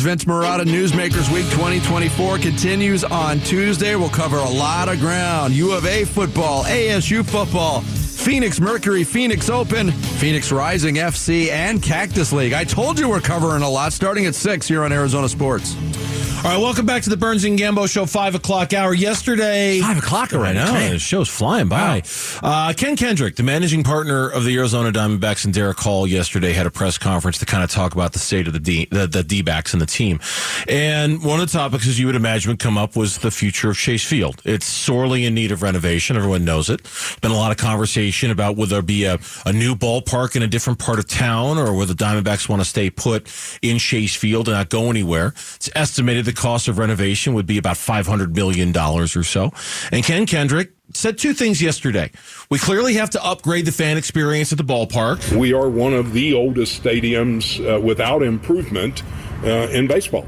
Vince Marotta, Newsmakers Week 2024 continues on Tuesday. We'll cover a lot of ground. U of A football, ASU football, Phoenix Mercury, Phoenix Open, Phoenix Rising FC, and Cactus League. I told you we're covering a lot starting at 6 here on Arizona Sports. All right, welcome back to the Burns and Gambo Show, five o'clock hour. Yesterday, five o'clock know Man. the show's flying by. Wow. Uh, Ken Kendrick, the managing partner of the Arizona Diamondbacks, and Derek Hall yesterday had a press conference to kind of talk about the state of the D, the, the D-backs and the team. And one of the topics, as you would imagine, would come up was the future of Chase Field. It's sorely in need of renovation. Everyone knows it. Been a lot of conversation about whether there be a, a new ballpark in a different part of town or whether the Diamondbacks want to stay put in Chase Field and not go anywhere. It's estimated the cost of renovation would be about $500 million or so. And Ken Kendrick said two things yesterday. We clearly have to upgrade the fan experience at the ballpark. We are one of the oldest stadiums uh, without improvement uh, in baseball.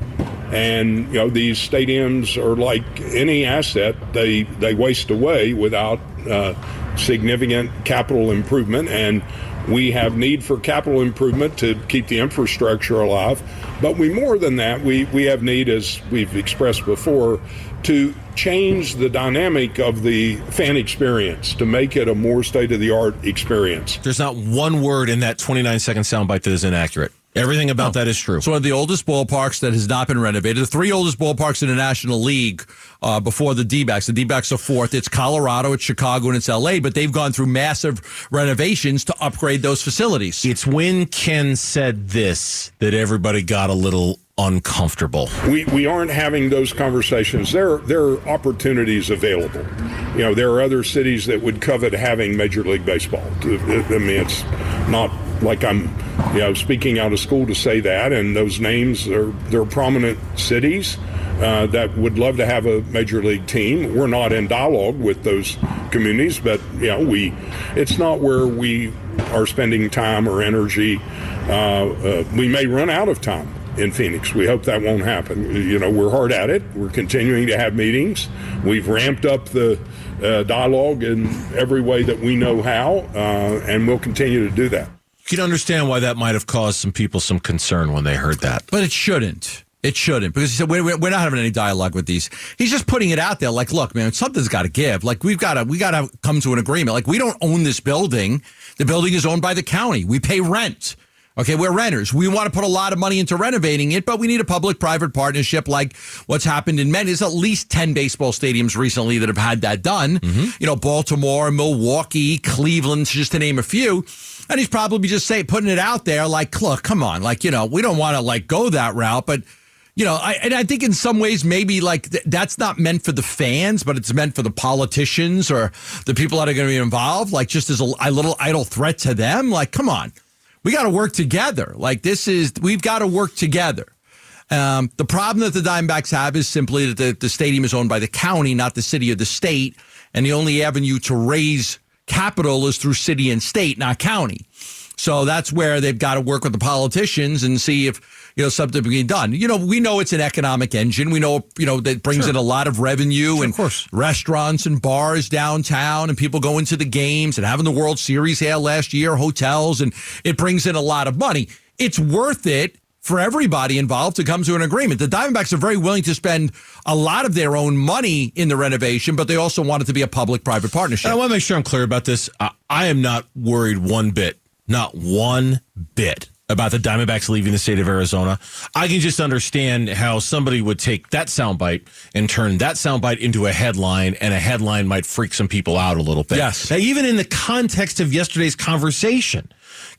And you know these stadiums are like any asset; they they waste away without uh, significant capital improvement. And we have need for capital improvement to keep the infrastructure alive. But we more than that, we, we have need, as we've expressed before, to change the dynamic of the fan experience to make it a more state of the art experience. There's not one word in that 29 second soundbite that is inaccurate. Everything about oh. that is true. It's one of the oldest ballparks that has not been renovated. The three oldest ballparks in the National League uh, before the D-backs. The D-backs are fourth. It's Colorado, it's Chicago, and it's LA, but they've gone through massive renovations to upgrade those facilities. It's when Ken said this that everybody got a little uncomfortable. We we aren't having those conversations. There there are opportunities available. You know, there are other cities that would covet having Major League Baseball. I mean, it's not like I'm, you know, speaking out of school to say that. And those names are they're prominent cities uh, that would love to have a major league team. We're not in dialogue with those communities, but you know, we it's not where we are spending time or energy. Uh, uh, we may run out of time in Phoenix. We hope that won't happen. You know, we're hard at it. We're continuing to have meetings. We've ramped up the uh, dialogue in every way that we know how, uh, and we'll continue to do that. You can understand why that might have caused some people some concern when they heard that. But it shouldn't. It shouldn't because he said we're, we're not having any dialogue with these. He's just putting it out there. Like, look, man, something's got to give. Like, we've got to we got to come to an agreement. Like, we don't own this building. The building is owned by the county. We pay rent. Okay, we're renters. We want to put a lot of money into renovating it, but we need a public-private partnership like what's happened in many. There's at least ten baseball stadiums recently that have had that done. Mm-hmm. You know, Baltimore, Milwaukee, Cleveland, just to name a few. And he's probably just say putting it out there, like, look, come on, like you know, we don't want to like go that route, but you know, I, and I think in some ways maybe like th- that's not meant for the fans, but it's meant for the politicians or the people that are going to be involved. Like just as a, a little idle threat to them. Like, come on we got to work together. Like this is, we've got to work together. Um, the problem that the Diamondbacks have is simply that the, the stadium is owned by the county, not the city or the state. And the only avenue to raise capital is through city and state, not county. So that's where they've got to work with the politicians and see if you know something being done. You know, we know it's an economic engine. We know you know that brings sure. in a lot of revenue sure, and of course. restaurants and bars downtown, and people going to the games and having the World Series here last year, hotels, and it brings in a lot of money. It's worth it for everybody involved to come to an agreement. The Diamondbacks are very willing to spend a lot of their own money in the renovation, but they also want it to be a public private partnership. I want to make sure I'm clear about this. I am not worried one bit not one bit about the Diamondbacks leaving the state of Arizona. I can just understand how somebody would take that soundbite and turn that soundbite into a headline, and a headline might freak some people out a little bit. Yes. Now, even in the context of yesterday's conversation,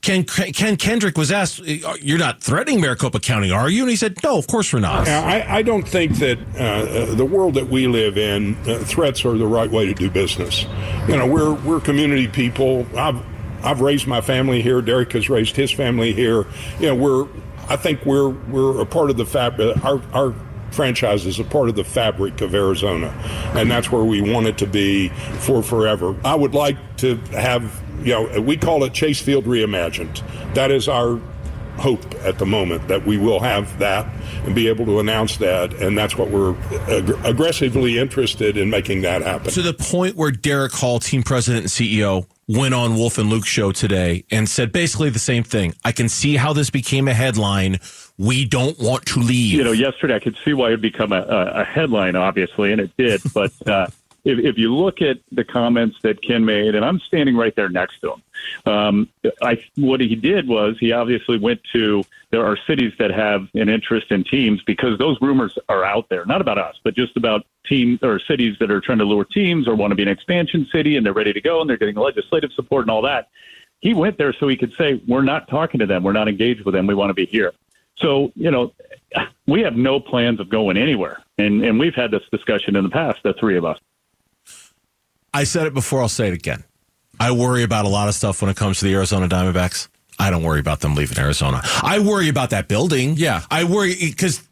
Ken, Ken Kendrick was asked, "You're not threatening Maricopa County, are you?" And he said, "No, of course we're not." I, I don't think that uh, uh, the world that we live in, uh, threats are the right way to do business. You know, we're we're community people. I've I've raised my family here. Derek has raised his family here. You know, we're I think we're we're a part of the fab. Uh, our our franchise is a part of the fabric of Arizona, and that's where we want it to be for forever. I would like to have you know we call it Chase Field reimagined. That is our hope at the moment that we will have that and be able to announce that and that's what we're ag- aggressively interested in making that happen to the point where derek hall team president and ceo went on Wolf and Luke show today and said basically the same thing. I can see how this became a headline. We don't want to leave. You know, yesterday I could see why it would become a, a headline, obviously, and it did. But uh, if, if you look at the comments that Ken made, and I'm standing right there next to him, um, I what he did was he obviously went to there are cities that have an interest in teams because those rumors are out there, not about us, but just about teams or cities that are trying to lure teams or want to be an expansion city and they're ready to go and they're getting legislative support and all that. He went there so he could say, "We're not talking to them. We're not engaged with them. We want to be here." So you know, we have no plans of going anywhere, and and we've had this discussion in the past, the three of us. I said it before. I'll say it again. I worry about a lot of stuff when it comes to the Arizona Diamondbacks. I don't worry about them leaving Arizona. I worry about that building. Yeah. I worry because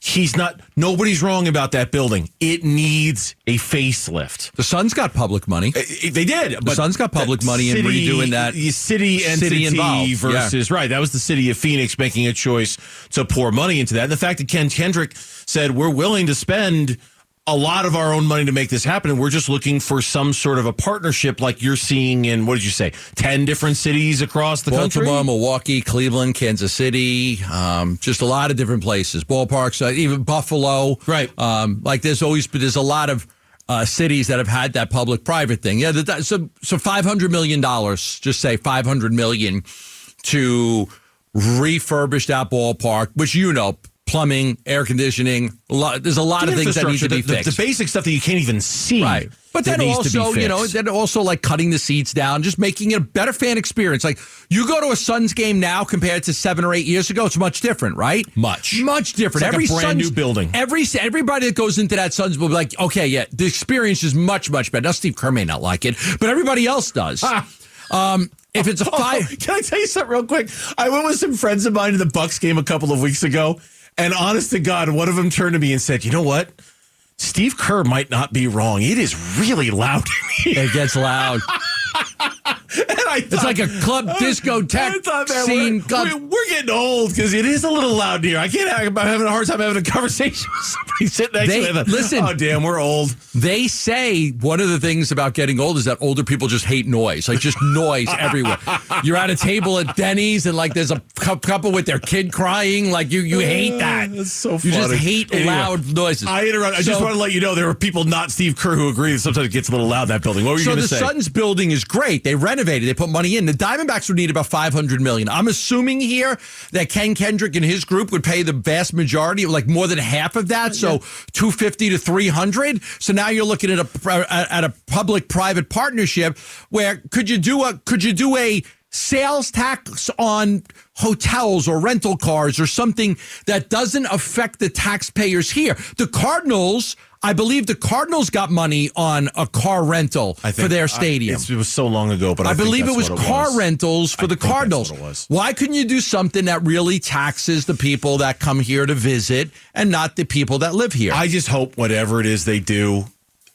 he's not, nobody's wrong about that building. It needs a facelift. The Suns got public money. Uh, They did. The Suns got public money in redoing that the city entity city involved, versus right. That was the city of Phoenix making a choice to pour money into that. And the fact that Ken Kendrick said we're willing to spend a lot of our own money to make this happen, and we're just looking for some sort of a partnership like you're seeing in what did you say, ten different cities across the Baltimore, country. Milwaukee, Cleveland, Kansas City, um, just a lot of different places. Ballparks, uh, even Buffalo. Right. Um, like there's always, but there's a lot of uh, cities that have had that public-private thing. Yeah. That, so, so five hundred million dollars. Just say five hundred million to refurbish that ballpark, which you know, plumbing, air conditioning. A lot, there's a lot The of things that need to be the- fixed. The, basic stuff that you can't even see. Right. But then needs to be also, you know, then also like cutting the seats down, just making it a better fan experience. Like you go to a Suns game now compared to seven or eight years ago, it's much different, right? Much. much different. It's like a every brand Suns- new building. Every everybody that goes into that Suns will be like, okay, yeah, the experience is much much better. Now Steve Kerr may not like it, but everybody else does. um, if it's a five, Can I tell you something real quick? I went with some friends of mine to the Bucks game a couple of weeks ago, and honest to God, one of them turned to me and said, "You know what? Steve Kerr might not be wrong. It is really loud it gets loud. I It's like a club discotheque I thought, man, scene. We're, Club- we're, getting old because it is a little loud here. I can't. I'm having a hard time having a conversation with somebody sitting next They- to me. listen. Oh, damn, we're old. They say one of the things about getting old is that older people just hate noise, like just noise everywhere. You're at a table at Denny's and like there's a couple with their kid crying, like you you hate uh, that. That's so funny. You just hate Anyway, loud noises. I interrupt. I just want to let you know there are people not Steve Kerr who agree that sometimes it gets a little loud in that building. What were you So going to say? So the Suns building is great. They renovated. They put money in. The Diamondbacks would need about five hundred million. I'm assuming here that Ken Kendrick and his group would pay the vast majority, like more than half of that. So two fifty to three hundred. So now you're looking at a at a public private partnership where could you do a could you do a sales tax on hotels or rental cars or something that doesn't affect the taxpayers here. The Cardinals, I believe the Cardinals got money on a car rental for their uh, stadium. it's- it was so long ago, but I, I, believe it was what car was. rentals for I the Cardinals. it. Why couldn't you do something that really taxes the people that come here to visit and not the people that live here? I just hope whatever it is they do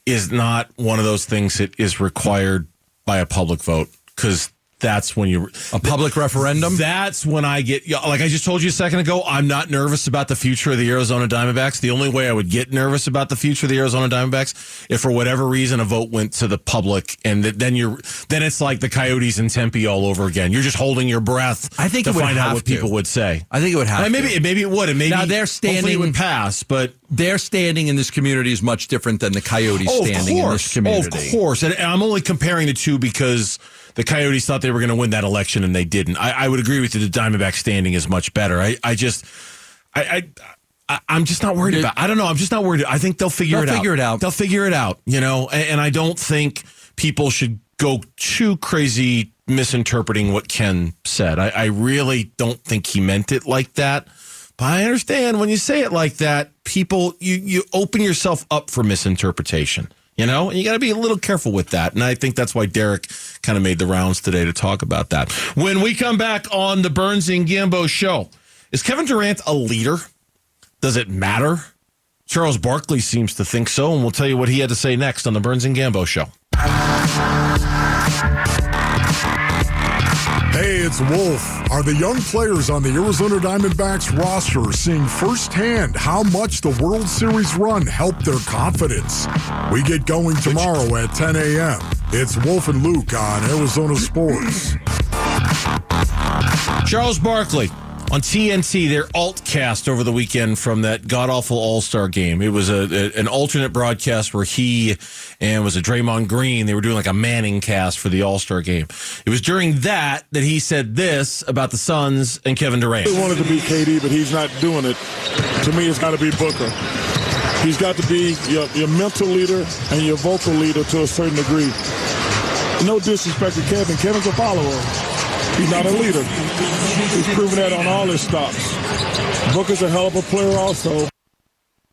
is not one of those things that is required by a public vote because that's when you a public referendum? That's when I get like I just told you a second ago. I'm not nervous about the future of the Arizona Diamondbacks. The only way I would get nervous about the future of the Arizona Diamondbacks if for whatever reason a vote went to the public, and th- then you're then it's like the Coyotes in Tempe all over again. You're just holding your breath. I think to it would find out what to. people would say. I think it would have And maybe to. maybe it would, and maybe Now they're standing- it would pass, but Their standing in this community is much different than the Coyotes Oh, standing in this oh, community. Of course. And, and I'm only comparing the two because the Coyotes thought they were going to win that election and they didn't. I, I would agree with you. The Diamondback standing is much better. I, I just, I, I, I'm just not worried about. I don't know. I'm just not worried. I think they'll figure They'll it out. figure it out. They'll figure it out. You know, and, and I don't think people should go too crazy misinterpreting what Ken said. I, I really don't think he meant it like that. But I understand when you say it like that, people you you open yourself up for misinterpretation. You know, and you got to be a little careful with that. And I think that's why Derek kind of made the rounds today to talk about that. When we come back on the Burns and Gambo show, is Kevin Durant a leader? Does it matter? Charles Barkley seems to think so, and we'll tell you what he had to say next on the Burns and Gambo show. It's Wolf. Are the young players on the Arizona Diamondbacks roster seeing firsthand how much the World Series run helped their confidence? We get going tomorrow at 10 a.m. It's Wolf and Luke on Arizona Sports. Charles Barkley on TNT, their alt cast over the weekend from that god awful All Star game. It was a, a, an alternate broadcast where he and was a Draymond Green. They were doing like a Manning cast for the All Star game. It was during that that he said this about the Suns and Kevin Durant. He wanted to be KD, but he's not doing it. To me, it's got to be Booker. He's got to be your, your mental leader and your vocal leader to a certain degree. No disrespect to Kevin. Kevin's a follower. He's not a leader. He's proven that on all his stops. Booker's a hell of a player also.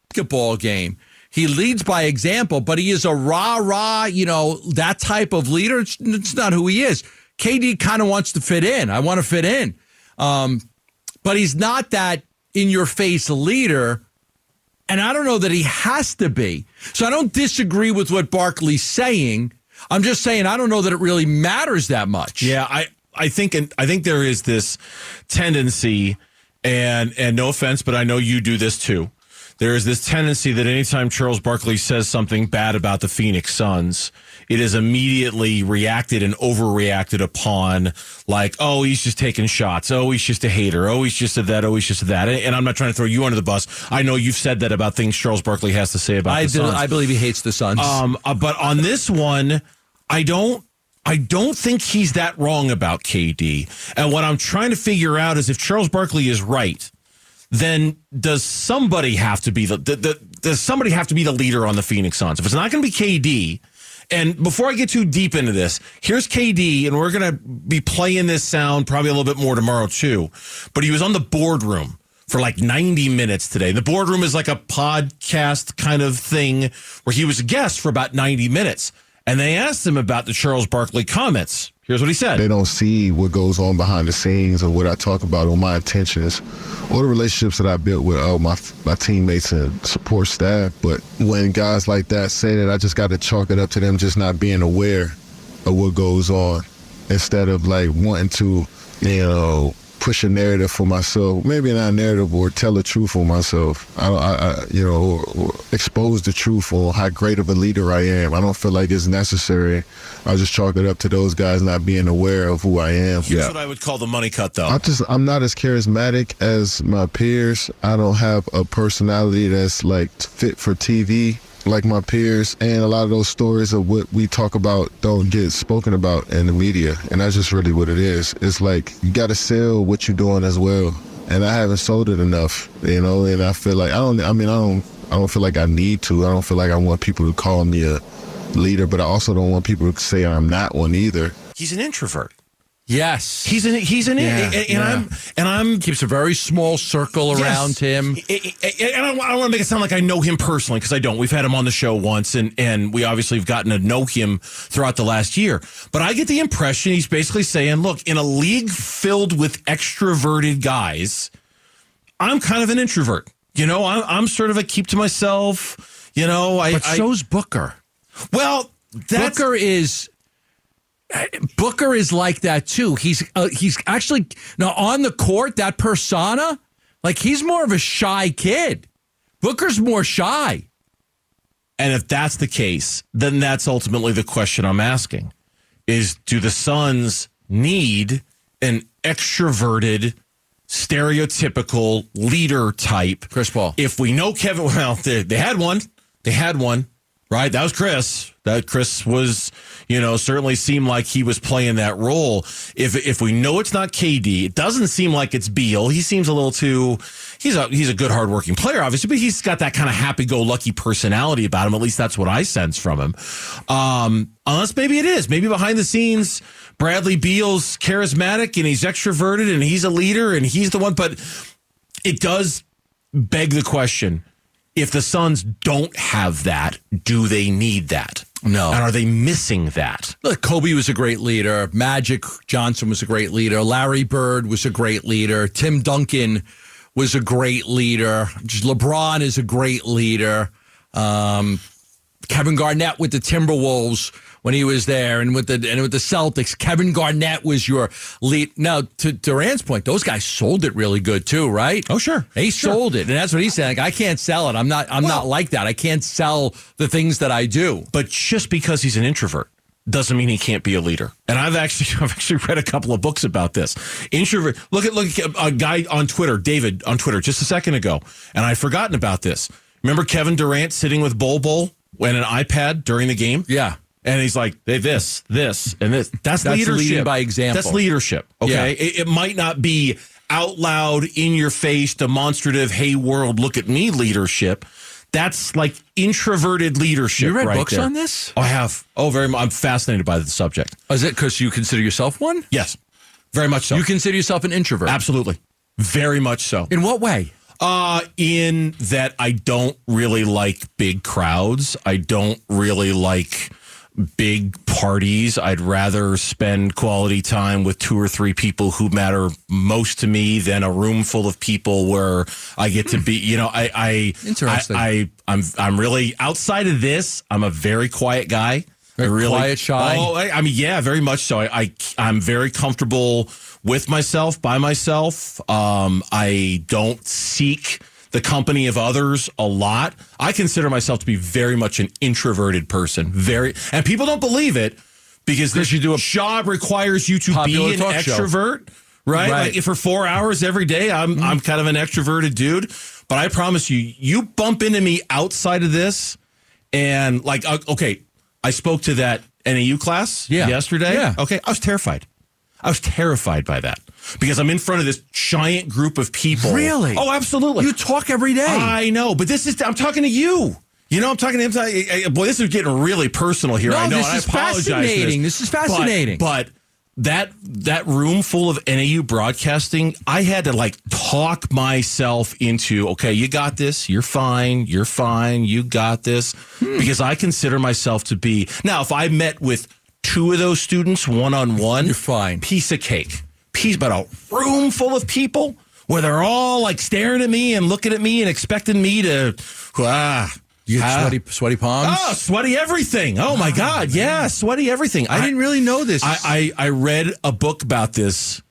Basketball game. He leads by example, but he is a rah rah, you know, that type of leader. It's, it's not who he is. KD kind of wants to fit in. I want to fit in. Um, but he's not that in your face leader. And I don't know that he has to be. So I don't disagree with what Barkley's saying. I'm just saying I don't know that it really matters that much. Yeah, I I think and I think there is this tendency and and no offense, but I know you do this too. There is this tendency that anytime Charles Barkley says something bad about the Phoenix Suns, it is immediately reacted and overreacted upon like, oh, he's just taking shots. Oh, he's just a hater. Oh, he's just a that. Oh, he's just a that. And I'm not trying to throw you under the bus. I know you've said that about things Charles Barkley has to say about I, the Suns. I believe he hates the Suns. Um, uh, but on this one, I don't. I don't think he's that wrong about KD. And what I'm trying to figure out is if Charles Barkley is right, then does somebody have to be the, the, the does somebody have to be the leader on the Phoenix Suns? If it's not going to be KD, and before I get too deep into this, here's KD, and we're going to be playing this sound probably a little bit more tomorrow too. But he was on the boardroom for like 90 minutes today. The boardroom is like a podcast kind of thing where he was a guest for about 90 minutes. And they asked him about the Charles Barkley comments. Here's what he said. They don't see what goes on behind the scenes or what I talk about or my intentions or the relationships that I built with uh, my my teammates and support staff. But when guys like that say that, I just got to chalk it up to them just not being aware of what goes on instead of like wanting to, you know, push a narrative for myself, maybe not a narrative, or tell the truth for myself. I, I, I you know, or, or expose the truth or how great of a leader I am. I don't feel like it's necessary. I just chalk it up to those guys not being aware of who I am. Here's what I would call the money cut, though. I just I'm not as charismatic as my peers. I don't have a personality that's like fit for TV like my peers and a lot of those stories of what we talk about don't get spoken about in the media and that's just really what it is. It's like you got to sell what you're doing as well and i haven't sold it enough you know and i feel like i don't i mean i don't i don't feel like i need to. I don't feel like i want people to call me a leader but i also don't want people to say i'm not one either. He's an introvert. Yes. He's an he's an Yeah, and, and yeah. I'm and I'm keeps a very small circle Yes. around him. I- I- And I I don't want to make it sound like I know him personally because I don't. We've had him on the show once, and and we obviously have gotten to know him throughout the last year. But I get the impression he's basically saying, "Look, in a league filled with extroverted guys, I'm kind of an introvert. You know, I'm I'm sort of a keep to myself. You know, I, But I so's Booker. well, Booker is Booker is like that too. He's uh, he's actually now on the court that persona, like he's more of a shy kid. Booker's more shy. And if that's the case, then that's ultimately the question I'm asking is do the Suns need an extroverted, stereotypical leader type? Chris Paul. If we know Kevin, well, they, they had one. They had one, right? That was Chris. That Chris was, you know, certainly seemed like he was playing that role. If if we know it's not KD, it doesn't seem like it's Beal. He seems a little too. He's a he's a good hardworking player, obviously, but he's got that kind of happy go lucky personality about him. At least that's what I sense from him. Um, unless maybe it is. Maybe behind the scenes, Bradley Beal's charismatic and he's extroverted and he's a leader and he's the one. But it does beg the question if the Suns don't have that, do they need that? No. And are they missing that? Look, Kobe was a great leader. Magic Johnson was a great leader. Larry Bird was a great leader. Tim Duncan was a great leader. LeBron is a great leader. Um, Kevin Garnett with the Timberwolves when he was there, and with the and with the Celtics, Kevin Garnett was your lead. Now, to Durant's point, those guys sold it really good too, right? Oh, sure. They Sure. sold it, and that's what he's saying. Like, I can't sell it. I'm not. I'm not like that. I can't sell the things that I do. But just because he's an introvert doesn't mean he can't be a leader. And I've actually I've actually read a couple of books about this. Introvert. Look at look at a guy on Twitter, David on Twitter, just a second ago, and I'd forgotten about this. Remember Kevin Durant sitting with Bol Bol and an iPad during the game? Yeah. And he's like, hey, this, this, and this. That's, That's leadership. leading by example. That's leadership. Okay. Yeah. It, it might not be out loud, in your face, demonstrative, hey, world, look at me leadership. That's like introverted leadership. You read right books there. on this? Oh, I have. Oh, very much. I'm fascinated by the subject. Is it because you consider yourself one? Yes. Very much so. You consider yourself an introvert? Absolutely. Very much so. In what way? Uh, in that I don't really like big crowds. I don't really like big parties. I'd rather spend quality time with two or three people who matter most to me than a room full of people where I get to be, you know, I, I, Interesting. I, I I'm, I'm really outside of this. I'm a very quiet guy. I Very really, quiet, shy? Oh, I, I mean, yeah, very much so. I, I, I'm very comfortable with myself, by myself. Um, I don't seek the company of others a lot. I consider myself to be very much an introverted person. Very, and people don't believe it because this you do a job requires you to be an extrovert, right? Right. Like if for four hours every day, I'm I'm kind of an extroverted dude. But I promise you, you bump into me outside of this, and like, uh, okay, I spoke to that NAU class Yeah. yesterday. Yeah. Okay, I was terrified. I was terrified by that because I'm in front of this giant group of people. Really? Oh, absolutely. You talk every day. I know, but this is I'm talking to you. You know, I'm talking to him. I- I- Boy, this is getting really personal here. No, I know. this is apologize fascinating. This is But- fascinating. But, that that room full of NAU broadcasting, I had to like talk myself into. Okay, you got this. You're fine. You're fine. You got this. Hmm. Because I consider myself to be now. If I met with two of those students one on one, You're fine. Piece of cake. Piece, but a room full of people where they're all like staring at me and looking at me and expecting me to ah. You get ah. sweaty, sweaty palms. Oh, sweaty everything. Oh my God. Yeah, sweaty everything. I didn't really know this. I, I, I read a book about this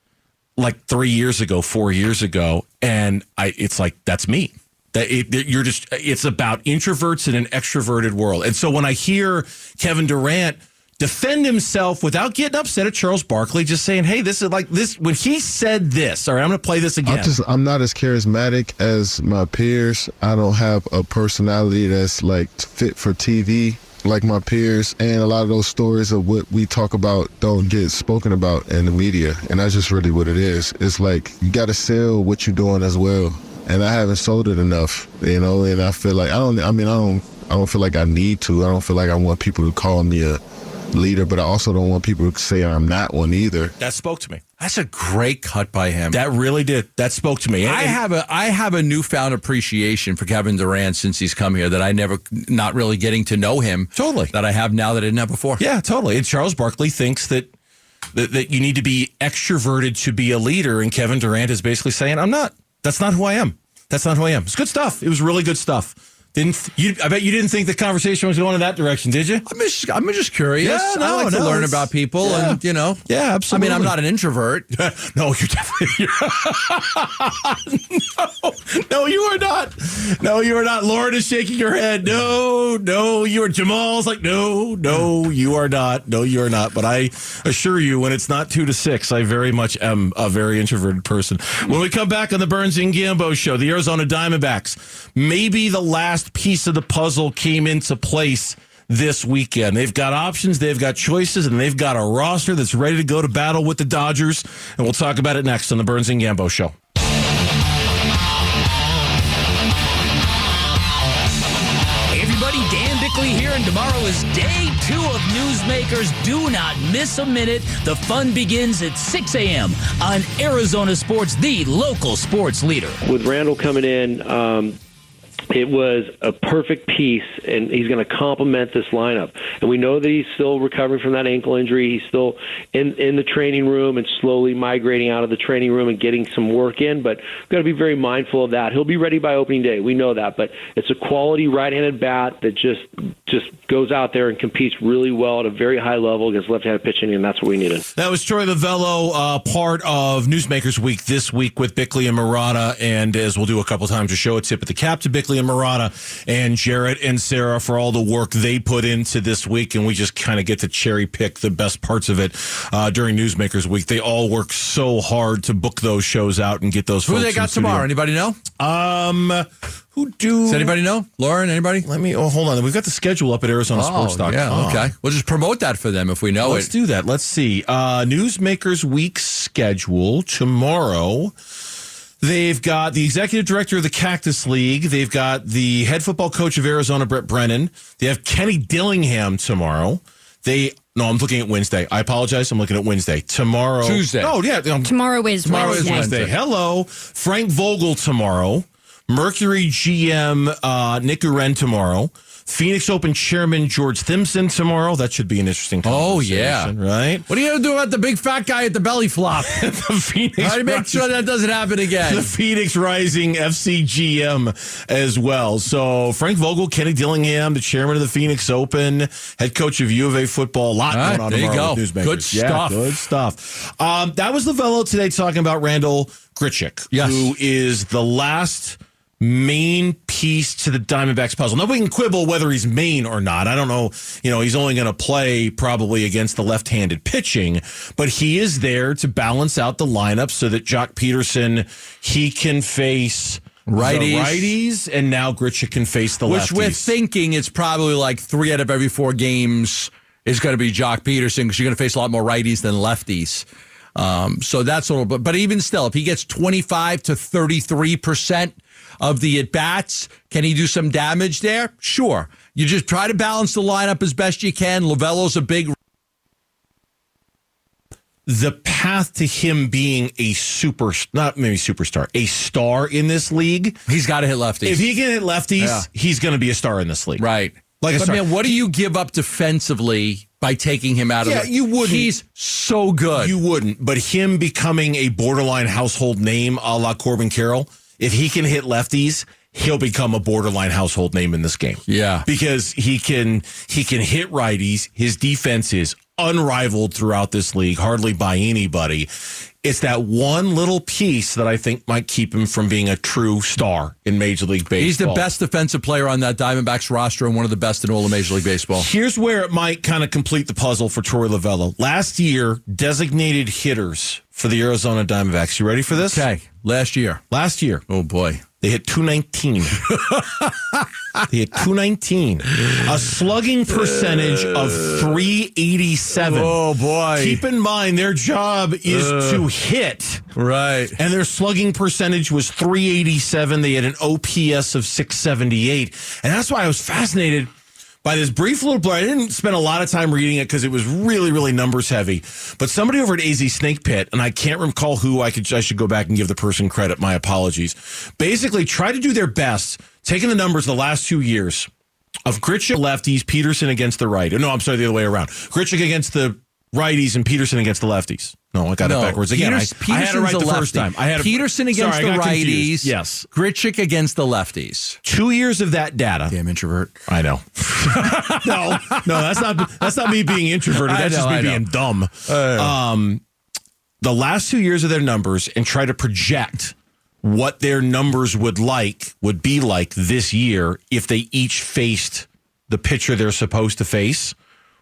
like three years ago, four years ago, and I it's like that's me. That it, that you're just it's about introverts in an extroverted world. And so when I hear Kevin Durant defend himself without getting upset at Charles Barkley, just saying, "Hey, this is like this." When he said this, all right, I'm going to play this again. I'm just I'm not as charismatic as my peers. I don't have a personality that's like fit for TV like my peers and a lot of those stories of what we talk about don't get spoken about in the media and that's just really what it is. It's like you got to sell what you're doing as well. And I haven't sold it enough, you know, and I feel like I don't I mean I don't I don't feel like I need to. I don't feel like I want people to call me a leader, but I also don't want people to say I'm not one either. that spoke to me. That's a great cut by him. That really did. That spoke to me. I have a I have a newfound appreciation for Kevin Durant since he's come here that I never not really getting to know him Totally. that I have now that I didn't have before. Yeah, totally. And Charles Barkley thinks that, that that you need to be extroverted to be a leader, and Kevin Durant is basically saying, "I'm not. That's not who I am. That's not who I am." It's good stuff. It was really good stuff. Didn't you? I bet you didn't think the conversation was going in that direction, did you? I'm just I'm just curious. Yeah, no, I like to learn about people yeah. and you know. Yeah, absolutely. I mean, I'm not an introvert. no, you're definitely. no, no, you are not. No, you are not. Lauren is shaking her head. No, no, you are. Jamal's like, no, no, you are not. No, you are not. But I assure you, when it's not two to six, I very much am a very introverted person. When we come back on the Burns and Gambo show, the Arizona Diamondbacks, maybe the last piece of the puzzle came into place this weekend. They've got options, they've got choices, and they've got a roster that's ready to go to battle with the Dodgers. And we'll talk about it next on the Burns and Gambo show. Hey everybody, Dan Bickley here, and tomorrow is day two of Newsmakers. Do not miss a minute. The fun begins at 6 a.m. on Arizona Sports, the local sports leader. with Randall coming in, um, it was a perfect piece, and he's going to complement this lineup. And we know that he's still recovering from that ankle injury. He's still in in the training room and slowly migrating out of the training room and getting some work in. But we've got to be very mindful of that. He'll be ready by opening day. We know that. But it's a quality right-handed bat that just just goes out there and competes really well at a very high level against left-handed pitching, and that's what we needed. That was Torey Lovullo, uh, part of Newsmakers Week this week with Bickley and Marotta. And as we'll do a couple times to show a tip at the cap to Bickley Julian Marotta and Jarrett and Sarah for all the work they put into this week, and we just kind of get to cherry pick the best parts of it uh, during Newsmakers Week. They all work so hard to book those shows out and get those. Who they got studio. tomorrow? Anybody know? Um, who do? Does anybody know? Lauren, anybody? Let me. Oh, hold on. We've got the schedule up at ArizonaSports.com. Oh, yeah, okay. We'll just promote that for them if we know Let's it. do that. Let's see. Uh, Newsmakers Week schedule tomorrow. They've got the executive director of the Cactus League. They've got the head football coach of Arizona, Brent Brennan. They have Kenny Dillingham tomorrow. They no, I'm looking at Wednesday. I apologize. I'm looking at Wednesday. Tomorrow, Tuesday. Oh yeah, um, Tomorrow is Tomorrow Wednesday. is Wednesday. Hello, Frank Vogel tomorrow. Mercury GM uh, Nick U'Ren tomorrow. Phoenix Open Chairman George Thimson tomorrow. That should be an interesting. Oh, yeah. right. What are you going to do about the big fat guy at the belly flop? the Phoenix. How do you make sure that doesn't happen again? the Phoenix Rising FC GM as well. So Frank Vogel, Kenny Dillingham, the chairman of the Phoenix Open, head coach of U of A football. A lot All right, going on there you tomorrow go. with Good Yeah, stuff. good stuff. Um, that was Lovullo today talking about Randal Grichuk, Yes. who is the last main piece to the Diamondbacks puzzle. Now we can quibble whether he's main or not. I don't know. You know, he's only going to play probably against the left-handed pitching, but he is there to balance out the lineup so that Joc Pederson he can face Righties. righties, and now Grichuk can face the Which lefties. Which we're thinking it's probably like three out of every four games is going to be Joc Pederson because you're going to face a lot more righties than lefties. Um, so that's a little bit, but even still, if he gets 25 to 33% of the at bats, can he do some damage there? Sure. You just try to balance the lineup as best you can. Lovullo's a big the path to him being a super, not maybe superstar, a star in this league. He's got to hit lefties. If he can hit lefties, Yeah. he's going to be a star in this league. right. Like but man, what do you give up defensively by taking him out of Yeah, the you wouldn't. He's so good. You wouldn't, but him becoming a borderline household name a la Corbin Carroll, if he can hit lefties, he'll become a borderline household name in this game. Yeah. Because he can he can hit righties. His defense is unrivaled throughout this league, hardly by anybody. It's that one little piece that I think might keep him from being a true star in Major League Baseball. He's the best defensive player on that Diamondbacks roster and one of the best in all of Major League Baseball. Here's where it might kind of complete the puzzle for Torey Lovullo. Last year, designated hitters for the Arizona Diamondbacks. You ready for this? Okay, last year. Last year, Oh boy. They hit 219. they hit 219. A slugging percentage of 387. Oh boy. Keep in mind, their job is to hit. right. And their slugging percentage was 387. They had an OPS of 678. And that's why I was fascinated by this brief little blur. I didn't spend a lot of time reading it because it was really, really numbers heavy. But somebody over at AZ Snakepit, and I can't recall who, I could I should go back and give the person credit. My apologies. Basically, try to do their best, taking the numbers the last two years of Grichuk lefties, Pederson against the right. Oh, no, I'm sorry, the other way around. Grichuk against the righties and Pederson against the lefties. No, I got No, it backwards again. I, Peters- I had it right Pederson's the a first time. I had it, Peterson against Sorry, the got confused. righties. Yes, Grichuk against the lefties. two years of that data. Damn introvert. I know. no, no, that's not that's not me being introverted. I That's just me I know. being dumb. Um, the last two years of their numbers and try to project what their numbers would like would be like this year if they each faced the pitcher they're supposed to face.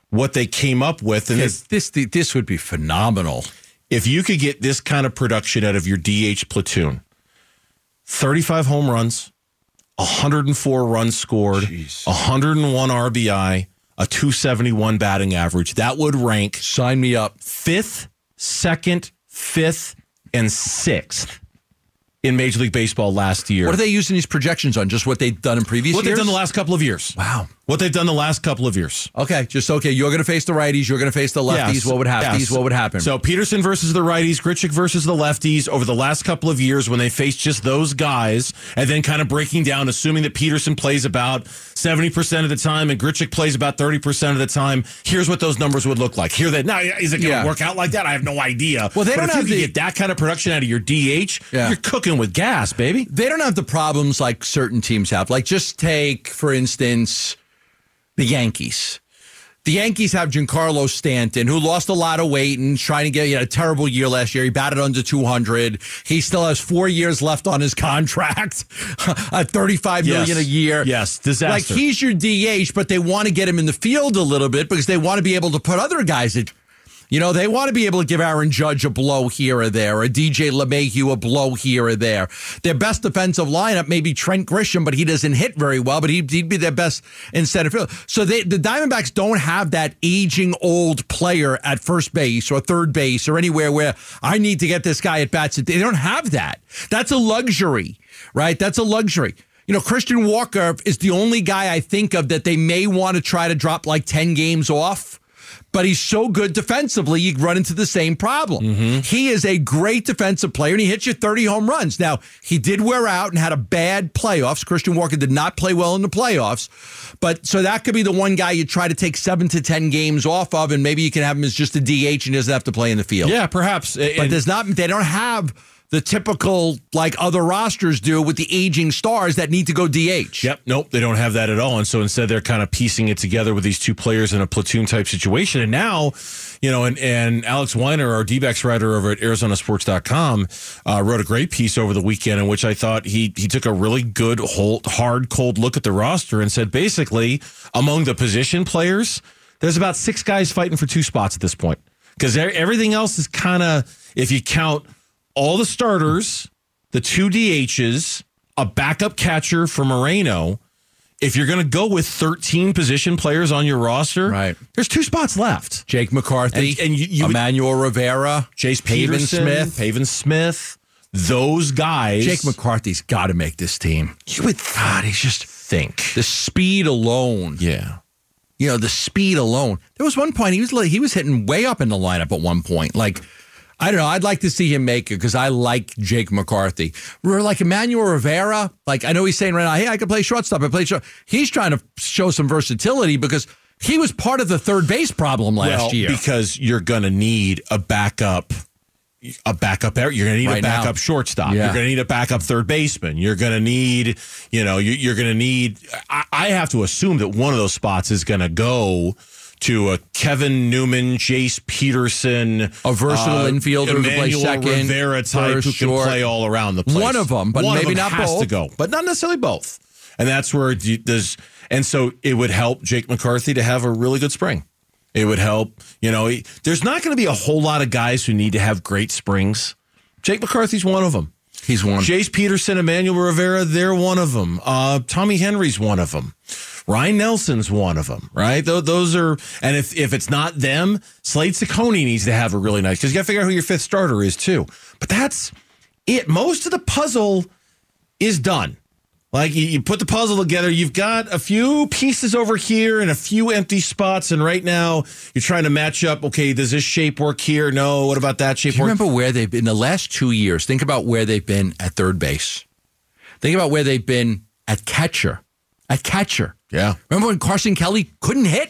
What they came up with, and This, this this would be phenomenal. if you could get this kind of production out of your DH platoon 35 home runs, 104 runs scored, 101 RBI, a 271 batting average, that would rank Sign me up. fifth, second, fifth, and sixth in Major League Baseball last year. What are they using these projections on? Just what they've done in previous what years? What they've done the last couple of years. Wow. What they've done the last couple of years. Okay, just okay. You're going to face the righties. You're going to face the lefties. Yes. What would happen? Yes. What would happen? So Pederson versus the righties, Grichuk versus the lefties over the last couple of years when they faced just those guys, and then kind of breaking down, assuming that Pederson plays about 70% of the time and Grichuk plays about 30% of the time. Here's what those numbers would look like. Here that now is it going to Yeah. work out like that? I have no idea. Well, they But don't have the- get that kind of production out of your DH, Yeah. you're cooking with gas, baby. they don't have the problems like certain teams have. Like just take, for instance, the Yankees. The Yankees have Giancarlo Stanton, who lost a lot of weight and trying to get he had a terrible year last year. He batted under 200. He still has four years left on his contract at 35 million Yes. a year. Yes, disaster. Like he's your DH, but they want to get him in the field a little bit because they want to be able to put other guys at you know, they want to be able to give Aaron Judge a blow here or there, or DJ LeMahieu a blow here or there. Their best defensive lineup may be Trent Grisham, but he doesn't hit very well, but he'd, he'd be their best in center field. So they, the Diamondbacks don't have that aging old player at first base or third base or anywhere where I need to get this guy at bats. They don't have that. That's a luxury, right? That's a luxury. You know, Christian Walker is the only guy I think of that they may want to try to drop like 10 games off but he's so good defensively, you run into the same problem. Mm-hmm. He is a great defensive player, and he hits you 30 home runs. Now, he did wear out and had a bad playoffs. Christian Walker did not play well in the playoffs, but so that could be the one guy you try to take seven to 10 games off of, and maybe you can have him as just a DH and he doesn't have to play in the field. Yeah, perhaps. But there's not, they don't have the typical like other rosters do with the aging stars that need to go DH. Yep. Nope. They don't have that at all. And so instead, they're kind of piecing it together with these two players in a platoon type situation. And now, you know, and, and Alex Weiner, our D writer over at ArizonaSports.com, uh, wrote a great piece over the weekend in which I thought he he took a really good, whole, hard, cold look at the roster and said basically among the position players, there's about six guys fighting for two spots at this point because everything else is kind of if you count all the starters, the two DHs, a backup catcher for Moreno. If you're going to go with 13 position players on your roster, Right. there's two spots left. Jake McCarthy And- and you- you would- Emmanuel Rivera, Jace Peterson, Smith. Pavin Smith, those guys. Jake McCarthy's got to make this team. you would God, he's just think. the speed alone. Yeah. You know, the speed alone. There was one point he was like, he was hitting way up in the lineup at one point. Like, I don't know. I'd like to see him make it because I like Jake McCarthy. We're like Emmanuel Rivera. Like, I know he's saying right now, hey, I can play shortstop. I play short. He's trying to show some versatility because he was part of the third base problem last well, year. because you're going to need a backup. A backup, er, you're going to need Right a backup now. shortstop. Yeah. You're going to need a backup third baseman. You're going to need, you know, you- you're going to need. I, I have to assume that one of those spots is going to go to a Kevin Newman, Jace Peterson, A versatile uh, infielder who can play Emmanuel second, Rivera type who can play all around the place. One of them, but One maybe them not both. to go, but not necessarily both. And that's where there's, and so it would help Jake McCarthy to have a really good spring. It would help, you know. he- There's not going to be a whole lot of guys who need to have great springs. Jake McCarthy's one of them. he's one. Jace Peterson, Emmanuel Rivera, they're one of them. Uh, Tommy Henry's one of them. Ryan Nelson's one of them, right? Those, those are, and if, if it's not them, Slade Cecconi needs to have a really nice, because you got to figure out who your fifth starter is too. But that's it. Most of the puzzle is done. Like you, you put the puzzle together, you've got a few pieces over here and a few empty spots, and right now you're trying to match up. Okay, does this shape work here? No. What about that shape Do you work? remember where they've been in the last two years? Think about where they've been at third base. Think about where they've been at catcher. At catcher. Yeah, Remember when Carson Kelly couldn't hit?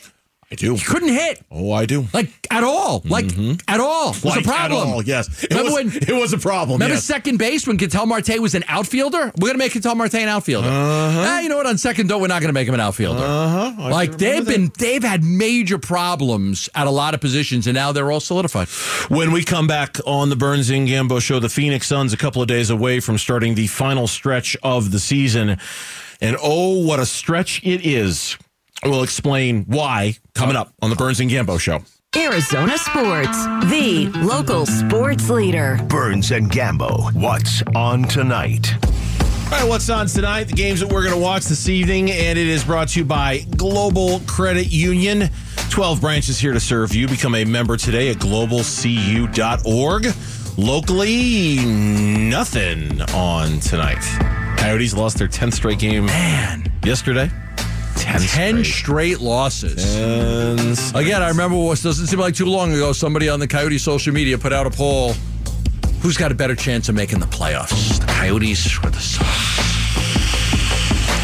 I do. He couldn't hit. Oh, I do. Like at all. Like at all. Was Like, a problem. At all, yes. It Remember was, when- it was a problem. Remember yes. second base when Ketel Marte was an outfielder? We're gonna make Ketel Marte an outfielder. Uh-huh. you know what? On second though, we're not gonna make him an outfielder. Uh-huh. Like they've that. been, they've had major problems at a lot of positions, and now they're all solidified. When we come back on the Burns and Gambo show, the Phoenix Suns a couple of days away from starting the final stretch of the season. And oh, what a stretch it is. We'll explain why coming up on the Burns and Gambo show. Arizona Sports, the local sports leader. Burns and Gambo. What's on tonight? All right, what's on tonight? The games that we're going to watch this evening, and it is brought to you by Global Credit Union. 12 branches here to serve you. Become a member today at globalcu.org. Locally, nothing on tonight. Coyotes lost their 10th straight game Man, yesterday. 10 ten straight. straight losses. And Again, I remember what doesn't seem like too long ago. Somebody on the Coyote social media put out a poll: Who's got a better chance of making the playoffs, the Coyotes or the Suns?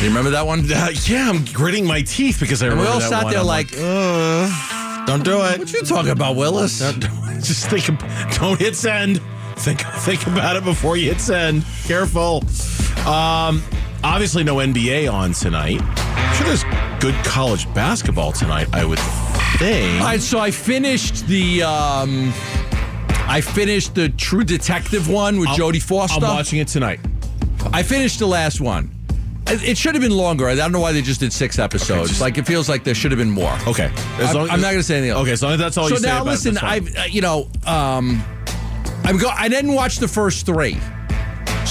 You remember that one? Uh, yeah, I'm gritting my teeth because I And we remember all that sat one. there I'm like, uh, don't do it. "What you talking about, Willis?" Don't- don't- just think. Don't hit send. Think. Think about it before you hit send. Careful. Um, obviously, no NBA on tonight. I'm sure there's good college basketball tonight. I would think. All right, so I finished the. Um, I finished the True Detective one with Jodie Foster. I'm watching it tonight. I finished the last one. It it should have been longer. I don't know why they just did six episodes. just- like it feels like there should have been more. Okay. As I'm, long- I'm not going to say anything else. Okay, as that's all so you now it, listen, that's. I've uh, you know, um, I'm go. I didn't watch the first three,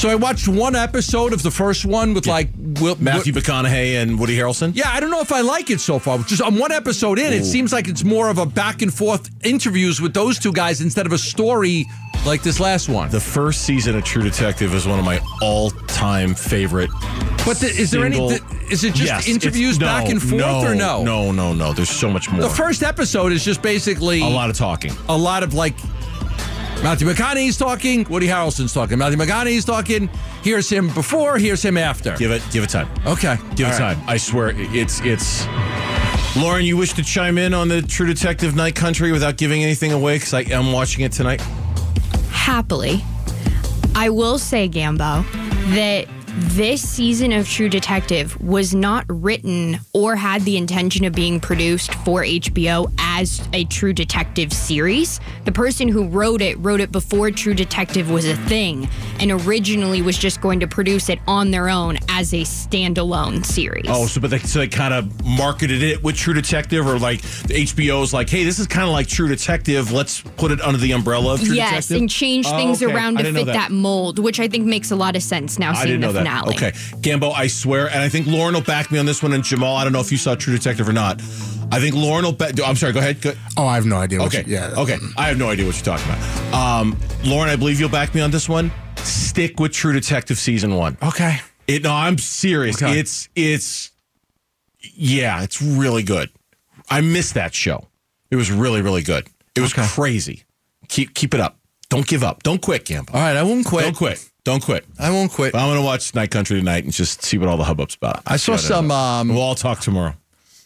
so I watched one episode of the first one with like Will, Matthew McConaughey and Woody Harrelson. yeah, I don't know if I like it so far. Just on one episode in, it seems like it's more of a back and forth interviews with those two guys instead of a story like this last one. The first season of True Detective is one of my all-time favorite. but the, is there any? single- th- is it just Yes, interviews no, back and forth no, or no? No, no, no. There's so much more. The first episode is just basically a lot of talking. a lot of like Matthew McConaughey's talking, Woody Harrelson's talking. Matthew McConaughey's talking. Here's him before. Here's him after. Give it, give it time. Okay, Give it All right. time. I swear, it's it's. Lauren, you wish to chime in on the True Detective Night Country without giving anything away because I am watching it tonight. happily. I will say, Gambo, that this season of True Detective was not written or had the intention of being produced for HBO as a True Detective series. The person who wrote it wrote it before True Detective was a thing and originally was just going to produce it on their own as a standalone series. Oh, so but they so they kind of marketed it with True Detective, or like the HBO's like, hey, this is kind of like True Detective. Let's put it under the umbrella of True yes, Detective. and change Oh, things okay. around to fit that. mold, which I think makes a lot of sense now I seeing didn't the know that. finale. Okay, Gambo, I swear, and I think Lauren will back me on this one, and Jamal, I don't know if you saw True Detective or not. I think Lauren will bet. I'm sorry. Go ahead. Go, Oh, I have no idea. What okay. You, yeah. Okay. I have no idea what you're talking about. Um, Lauren, I believe you'll back me on this one. Stick with True Detective season one. Okay. It, no, I'm serious. Okay. It's it's yeah, it's really good. I missed that show. It was really really good. It was Okay. crazy. Keep keep it up. Don't give up. Don't quit, Gambo. All right, I won't quit. Don't quit. Don't quit. I won't quit. I'm gonna watch Night Country tonight and just see what all the hubbub's about. I saw some. Um, We'll all talk tomorrow.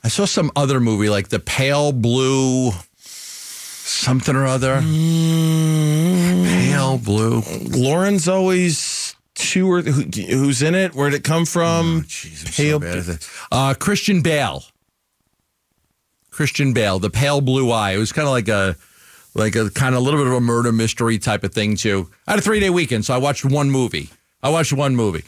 I saw some other movie like the Pale Blue, something or other. Pale Blue. Lauren's always two or who, who's in it? Where'd it come from? Pale- Uh, Christian Bale. Christian Bale, the Pale Blue Eye. It was kind of like a, like a kind of a little bit of a murder mystery type of thing too. I had a three day weekend, so I watched one movie. I watched one movie.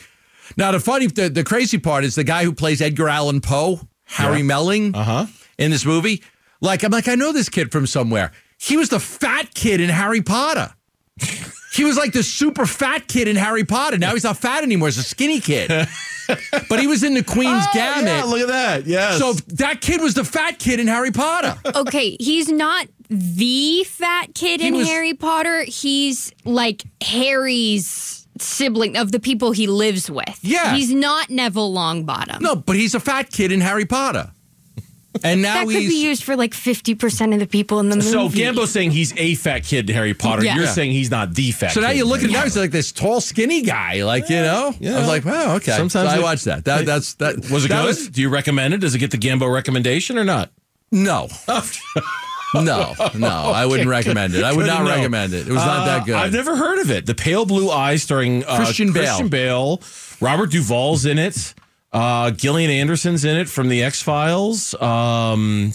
Now the funny, the, the crazy part is the guy who plays Edgar Allan Poe, Harry Yeah. Melling, Uh-huh. in this movie. Like I'm like I know this kid from somewhere. He was the fat kid in Harry Potter. He was like the super fat kid in Harry Potter. Now he's not fat anymore. He's a skinny kid. but he was in the Queen's Gambit. Oh, Yeah, look at that. Yes. So that kid was the fat kid in Harry Potter. okay, he's not the fat kid He in was- Harry Potter. He's like Harry's sibling of the people he lives with. Yeah. He's not Neville Longbottom. No, but he's a fat kid in Harry Potter. And now that could he's be used for like 50% of the people in the movie. So Gambo's saying he's a fat kid in Harry Potter. Yeah. You're Yeah. saying he's not the fat So now you in look at him now, he's like this tall, skinny guy. Like, you know? Yeah. I was like, wow, okay. Sometimes so I watch that. That that's that Was it that good? Do you recommend it? Does it get the Gambo recommendation or not? no. no, no, I wouldn't recommend it. I would not recommend it. It was not Uh, that good. I've never heard of it. The Pale Blue Eyes, starring uh, Christian Bale. Christian Bale, Robert Duvall's in it. Uh, Gillian Anderson's in it from the X Files. Um,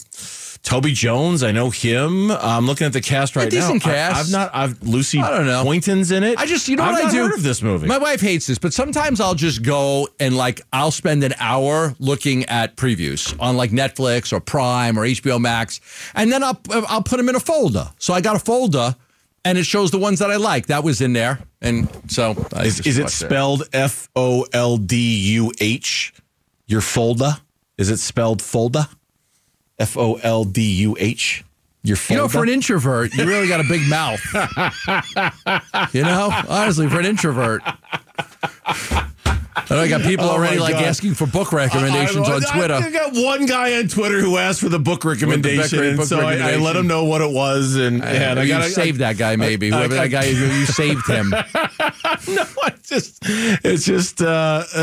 Toby Jones, I know him. I'm looking at the cast right decent now. I- cast. I've not. I've Lucy. I don't know. Boynton's in it. I just, you know I've what I do? Heard of this movie? My wife hates this, but sometimes I'll just go and like I'll spend an hour looking at previews on like Netflix or Prime or HBO Max, and then I'll I'll put them in a folder. So I got a folder, and it shows the ones that I like. That was in there, and so I is, is it spelled F O L D U H? Your folder? Is it spelled folder? F O L D U H. Your You know, for an introvert, you really got a big mouth. you know, honestly, for an introvert. And I got people Oh, already like God. asking for book recommendations I, I, on Twitter. I got one guy on Twitter who asked for the book recommendation, book and so I, I let him know what it was, and, uh, and I you got saved that guy, maybe. I- that guy is, you saved him. no, I just it's just uh,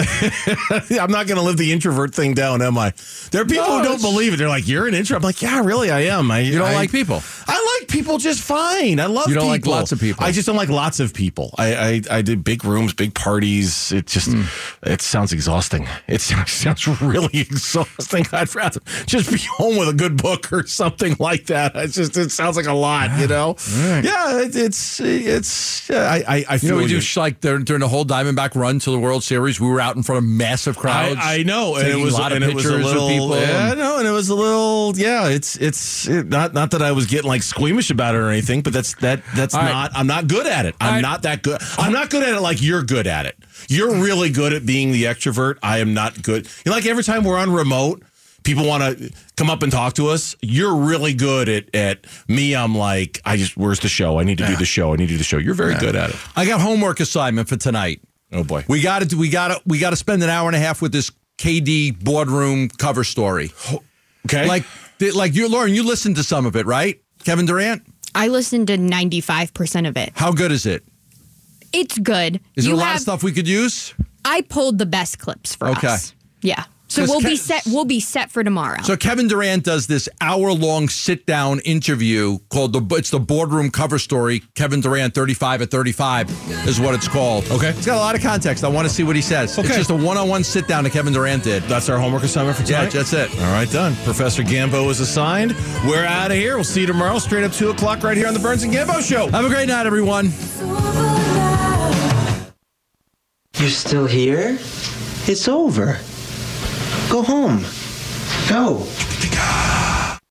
I'm not going to live the introvert thing down, am I? There are people No, who don't believe it. They're like, "You're an introvert." I'm like, "Yeah, really, I am." I, You don't I- like people. I like people just fine. I love. You don't like lots of people. I just don't like lots of people. I I, I did big rooms, big parties. It just Hmm. It sounds exhausting. It sounds, sounds really exhausting. I'd rather just be home with a good book or something like that. It's just it sounds like a lot, you know. Yeah, it, it's it's. I I, I You feel know, we do you. like during, during the whole Diamondback run to the World Series. We were out in front of massive crowds. I, I know, and it was a lot of and it was a pictures little. people. Yeah, and- no, and it was a little. Yeah, it's it's it, not not that I was getting like squeamish about it or anything, but that's that that's All right. not. I'm not good at it. I'm right. not that good. I'm not good at it like you're good at it. You're really good at being the extrovert. I am not good. You know, like every time we're on remote. People want to come up and talk to us. You're really good at at me. I'm like, I just where's the show? I need to do the show. I need to do the show. You're very good at it. I got homework assignment for tonight. Oh boy. We got to we got to we got to spend an hour and a half with this KD boardroom cover story. Okay. Like like you Lauren, you listened to some of it, right? Kevin Durant, I listened to 95% of it. how good is it? It's good. Is there You a lot have- of stuff we could use? I pulled the best clips for Okay. us. Yeah. So 'Cause we'll be set. We'll be set for tomorrow. So Kevin Durant does this hour-long sit-down interview called the it's the boardroom cover story. Kevin Durant, thirty-five at thirty-five, is what it's called. Okay. it's got a lot of context. I want to see what he says. Okay. It's just a one-on-one sit-down that Kevin Durant did. That's our homework assignment for Yeah, tonight. that's it. All right, done. Professor Gambo is assigned. We're out of here. We'll see you tomorrow, straight up two o'clock, right here on the Burns and Gambo Show. Have a great night, everyone. You're still here? It's over. Go home. Go.